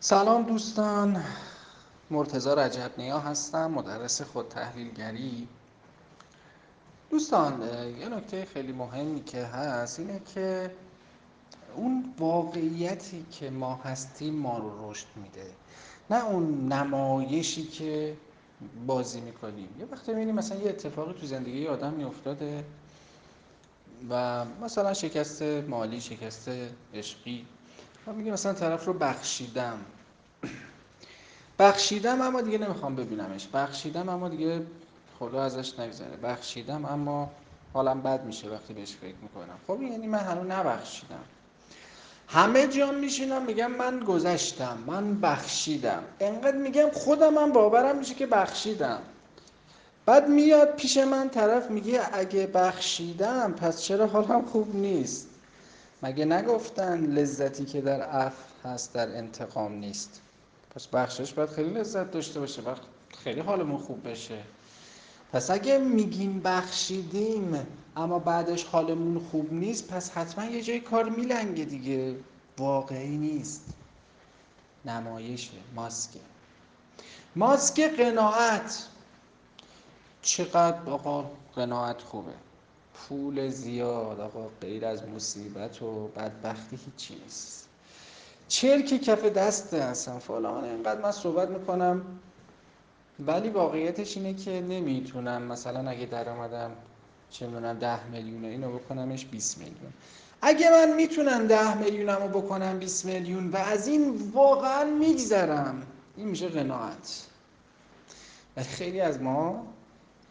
سلام دوستان. مرتزا رجب نیا هستم مدرس خود تحلیلگری. دوستان یه نکته خیلی مهمی که هست اینه که اون واقعیتی که ما هستیم ما رو رشد میده. نه اون نمایشی که بازی می‌کنیم. یه وقتی می‌بینیم مثلا یه اتفاقی تو زندگی آدم میافتاده و مثلا شکست مالی شکست عشقی. و میگه مثلا طرف رو بخشیدم. بخشیدم اما دیگه نمی‌خوام ببینمش. بخشیدم اما دیگه خدا ازش نگذره. بخشیدم اما حالم بد میشه وقتی بهش فکر می‌کنم. خب یعنی من هنوز نبخشیدم. همه جا میشینم میگم من گذشتم من بخشیدم. انقدر میگم خودم من باورم میشه که بخشیدم. بعد میاد پیش من طرف میگه اگه بخشیدم پس چرا حالم خوب نیست؟ مگه نگفتن لذتی که در عفو هست در انتقام نیست؟ پس بخشش باید خیلی لذت داشته باشه وقت خیلی حالمون خوب بشه. پس اگه میگیم بخشیدیم اما بعدش حالمون خوب نیست پس حتما یه جای کار میلنگه دیگه. واقعی نیست. نمایشه ماسکه. ماسک قناعت. چقدر آقا قناعت خوبه. پول زیاد آقا غیر از مصیبت و بدبختی هیچی نیست. چرک کف دست هستم. فلان اینقدر من صحبت می‌کنم. ولی واقعیتش اینه که نمی‌تونم مثلا اگه درآمدم چه می‌دونم ده میلیون اینو بکنمش 20 میلیون. اگه من می‌تونم ده میلیونم رو بکنم 20 میلیون و از این واقعا میگذرم این میشه قناعت. ولی خیلی از ما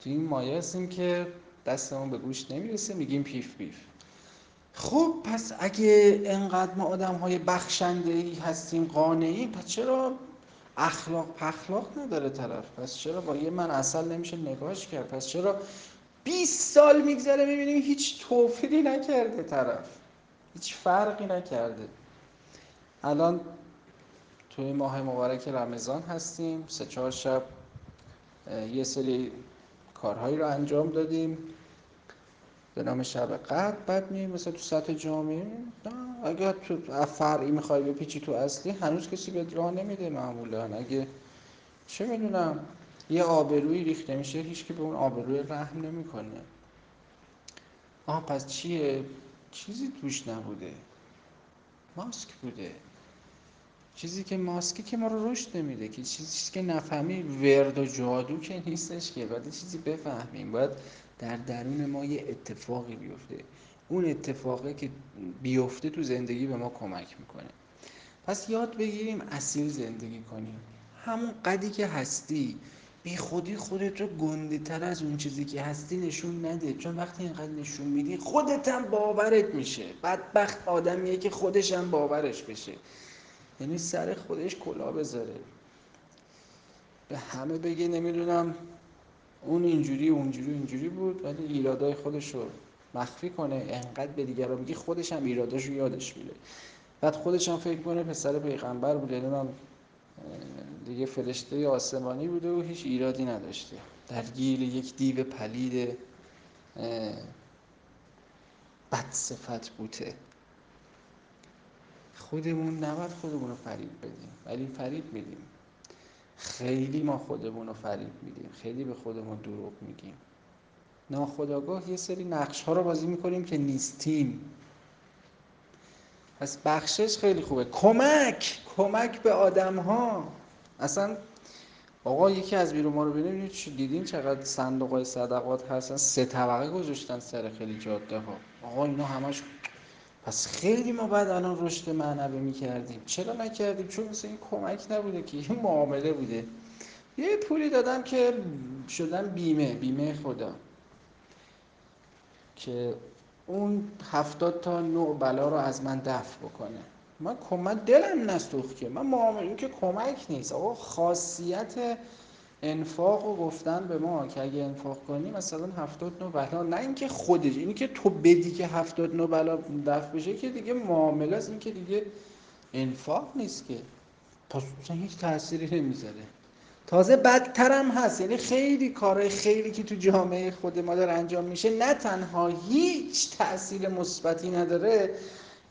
تو این مایه هستیم که دستمون به گوش نمی‌رسه میگیم پیف پیف. خب پس اگه انقدر ما آدم های بخشنده ای هستیم قانعی پس چرا اخلاق پخلاق نداره طرف؟ پس چرا با یه من اصل نمیشه نگاهش کرد؟ پس چرا 20 سال میگذره می‌بینیم هیچ توفیقی نکرده طرف؟ هیچ فرقی نکرده. الان توی ماه مبارک رمضان هستیم سه چهار شب یه سری کارهایی رو انجام دادیم. به نام شب قدر بعد میایم مثلا تو سطح جامعه. اگر تو فرعی می‌خوای بپیچی تو اصلی هنوز کسی به راه نمیده معمولا. اگه چه می‌دونم یه آبروی ریخته میشه هیچ که به اون آبروی رحم نمی‌کنه. آها پس چیه؟ چیزی توش نبوده. ماسک بوده. چیزی که ماسکی که ما رو رشد نمیده که چیزی که نفهمی ورد و جادو که نیستش که. باید چیزی بفهمیم. باید در درون ما یه اتفاقی بیفته. اون اتفاقی که بیفته تو زندگی به ما کمک می‌کنه. پس یاد بگیریم اصیل زندگی کنیم. همون قدی که هستی بی خودی خودت رو گنده تر از اون چیزی که هستی نشون نده. چون وقتی اینقدر نشون میدی خودت هم باورت میشه. بدبخت آدمیه که خودش هم باورش بشه. یعنی سر خودش کلا بذاره. به همه بگه نمی‌دونم اون اینجوری اونجوری اینجوری بود ولی ایرادای خودش رو مخفی کنه. انقدر به دیگران میگه خودش هم ایراداش رو یادش میره. بعد خودش هم فکر کنه پسر پیغمبر بوده نمی‌دونم دیگه فرشته آسمانی بوده و هیچ ایرادی نداشته. در گیر یک دیو پلید بد صفت بوده. خودمون نباید خودمون رو فریب بدیم ولی فریب میدیم. خیلی ما خودمون رو فریب میدیم. خیلی به خودمون دروغ میگیم. ناخداگاه یه سری نقش ها رو بازی می‌کنیم که نیستیم. پس بخشش خیلی خوبه. کمک! کمک به آدم ها اصلا آقا یکی از بیرون ما رو ببینید دیدین چقدر صندوق های صدقات هستن؟ سه طبقه گذاشتن سر خیلی جاده ها آقا اینا همش پس خیلی ما بعد الان رشد معنوی می‌کردیم. چرا نکردیم؟ چون مثل این کمک نبوده که این معامله بوده. یه پولی دادم که شدم بیمه بیمه خدا. که اون هفتاد تا نوع بلا رو از من دفع بکنه. من کمک دلم نسوخت که. من معامله که کمک نیست. آقا خاصیت انفاق رو گفتن به ما که اگه انفاق کنی مثلا هفتاد نو بلا. نه اینکه خودش اینی که تو بدی که هفتاد نو بلا دفع بشه که دیگه معامله است. این که دیگه انفاق نیست که. پس هیچ تأثیری نمی‌ذاره. تازه بدترم هست. یعنی خیلی کارهای خیلی که تو جامعه خود ما داره انجام میشه نه تنها هیچ تاثیر مثبتی نداره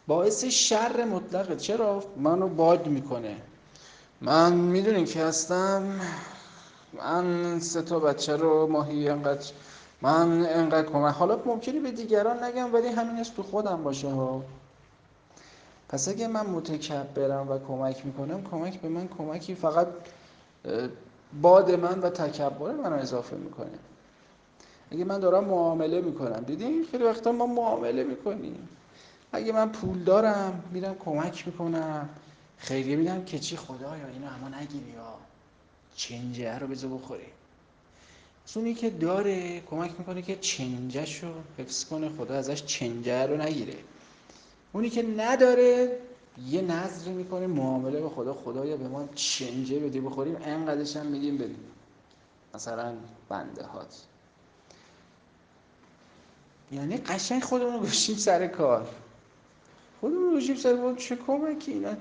باعث شر مطلقه. چرا؟ منو باد می‌کنه. من می‌دونی که هستم؟ من سه تا بچه رو ماهی انقدر من انقدر کمک حالا ممکنه به دیگران نگم ولی همینش تو خودم باشه ها. پس اگه من متکبرم و کمک می‌کنم کمک به من کمکی فقط باد من و تکبر من رو اضافه می‌کنه. اگه من دارم معامله می‌کنم دیدین خیلی وقتا ما معامله می‌کنیم. اگه من پول دارم میرم کمک می‌کنم. خیلی میدم که چی خدایا اینو اما نگیری یا چنجه رو بذار بخوریم. اونی که داره کمک می‌کنه که چنجش رو حفظ کنه خدا ازش چنجه رو نگیره. اونی که نداره یه نظری می‌کنه معامله به خدا خدایا به ما چنجه بدی بخوریم انقدرش هم میدیم بدیم. مثلا بنده هات. یعنی قشنگ خودمون رو گوشیم سر کار. خودمون رو گوشیم سر کار. چه کمکی اینا.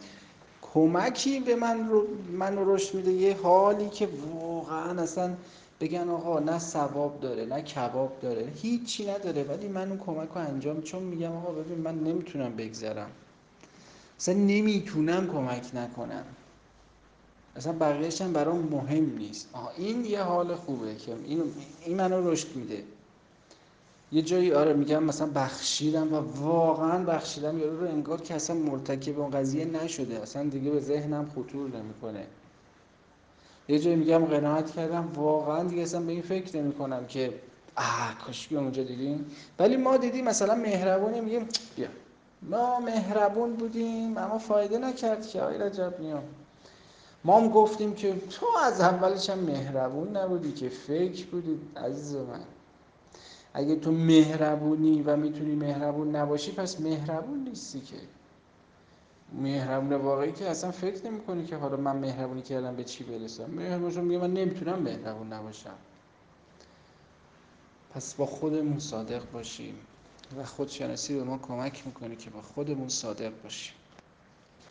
کمکی به من رو من رو رشد میده. یه حالی که واقعا اصلا بگن آقا نه ثواب داره نه کباب داره هیچی نداره. ولی من اون کمک رو انجام چون میگم آقا ببین من نمی‌تونم بگذرم. اصلا نمی‌تونم کمک نکنم. اصلا بقیهش هم برام مهم نیست. آها این یه حال خوبه که این این منو رشد میده. یه جایی آره میگم مثلا بخشیدم و واقعا بخشیدم یارو رو انگار که اصلا مرتکب اون قضیه نشده. اصلا دیگه به ذهنم خطور نمی‌کنه. یه جایی میگم قناعت کردم واقعا دیگه اصلا به این فکر نمی کنم که آه کاشکی اونجا دیدیم ولی ما دیدیم مثلا مهربونی میگیم بیا. ما مهربون بودیم اما فایده نکرد که آی رجب میام ما هم گفتیم که تو از اولش هم مهربون نبودی که فکر بودی عزیز من. اگه تو مهربونی و می‌تونی مهربون نباشی پس مهربون نیستی که. مهربون واقعی که اصلا فکر نمی کنی که حالا من مهربونی کردم به چی برسم. مهربون میگه من نمی‌تونم مهربون نباشم. پس با خودمون صادق باشیم و خودشناسی به ما کمک می‌کنه که با خودمون صادق باشیم.